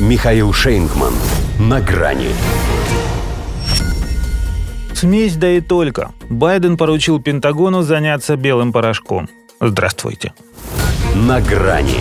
Михаил Шейнгман. На грани. Смесь да и только. Байден поручил Пентагону заняться белым порошком. Здравствуйте. На грани.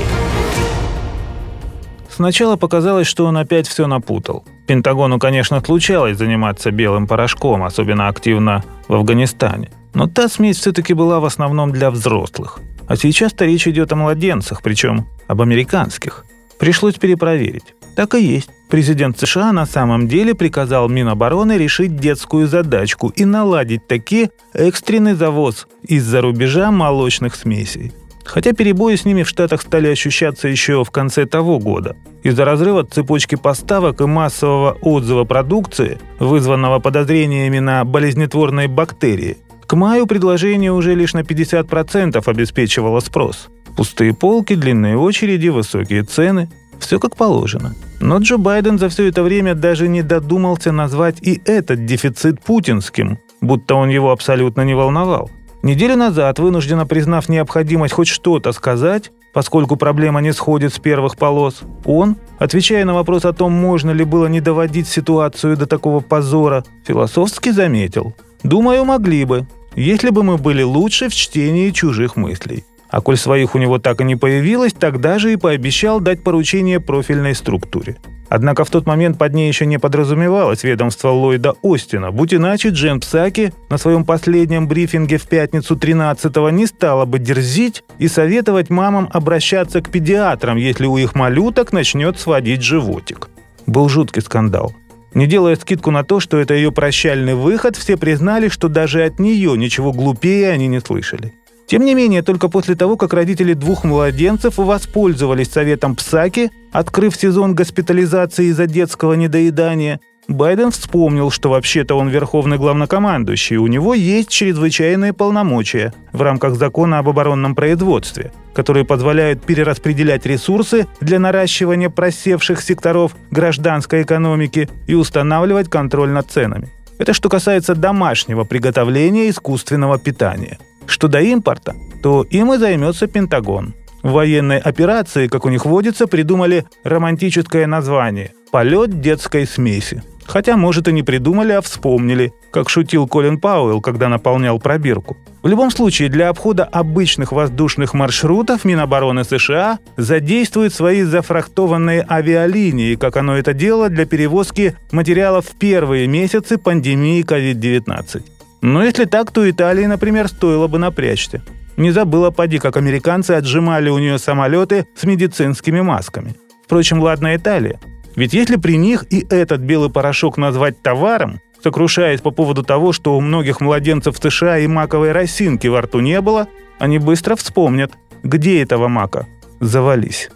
Сначала показалось, что он опять все напутал. Пентагону, конечно, случалось заниматься белым порошком, особенно активно в Афганистане. Но та смесь все-таки была в основном для взрослых. А сейчас-то речь идет о младенцах, причем об американских. Пришлось перепроверить. Так и есть. Президент США на самом деле приказал Минобороны решить детскую задачку и наладить таки экстренный завоз из-за рубежа молочных смесей. Хотя перебои с ними в Штатах стали ощущаться еще в конце того года. Из-за разрыва цепочки поставок и массового отзыва продукции, вызванного подозрениями на болезнетворные бактерии, к маю предложение уже лишь на 50% обеспечивало спрос. Пустые полки, длинные очереди, высокие цены – все как положено. Но Джо Байден за все это время даже не додумался назвать и этот дефицит путинским, будто он его абсолютно не волновал. Неделю назад, вынужденно признав необходимость хоть что-то сказать, поскольку проблема не сходит с первых полос, он, отвечая на вопрос о том, можно ли было не доводить ситуацию до такого позора, философски заметил. «Думаю, могли бы, если бы мы были лучше в чтении чужих мыслей». А коль своих у него так и не появилось, тогда же и пообещал дать поручение профильной структуре. Однако в тот момент под ней еще не подразумевалось ведомство Ллойда Остина. Будь иначе, Джен Псаки на своем последнем брифинге в пятницу 13-го не стала бы дерзить и советовать мамам обращаться к педиатрам, если у их малюток начнет сводить животик. Был жуткий скандал. Не делая скидку на то, что это ее прощальный выход, все признали, что даже от нее ничего глупее они не слышали. Тем не менее, только после того, как родители двух младенцев воспользовались советом Псаки, открыв сезон госпитализации из-за детского недоедания, Байден вспомнил, что вообще-то он верховный главнокомандующий, у него есть чрезвычайные полномочия в рамках закона об оборонном производстве, которые позволяют перераспределять ресурсы для наращивания просевших секторов гражданской экономики и устанавливать контроль над ценами. Это что касается домашнего приготовления искусственного питания – что до импорта, то им и займется Пентагон. В военной операции, как у них водится, придумали романтическое название «Полет детской смеси». Хотя, может, и не придумали, а вспомнили, как шутил Колин Пауэлл, когда наполнял пробирку. В любом случае, для обхода обычных воздушных маршрутов Минобороны США задействует свои зафрахтованные авиалинии, как оно это делало для перевозки материалов в первые месяцы пандемии COVID-19. Но если так, то Италии, например, стоило бы напрячься. Не забыла, поди, как американцы отжимали у нее самолеты с медицинскими масками. Впрочем, ладно Италия. Ведь если при них и этот белый порошок назвать товаром, сокрушаясь по поводу того, что у многих младенцев в США и маковой росинки во рту не было, они быстро вспомнят, где этого мака завались.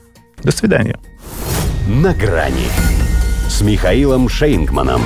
До свидания. На грани с Михаилом Шейнгманом.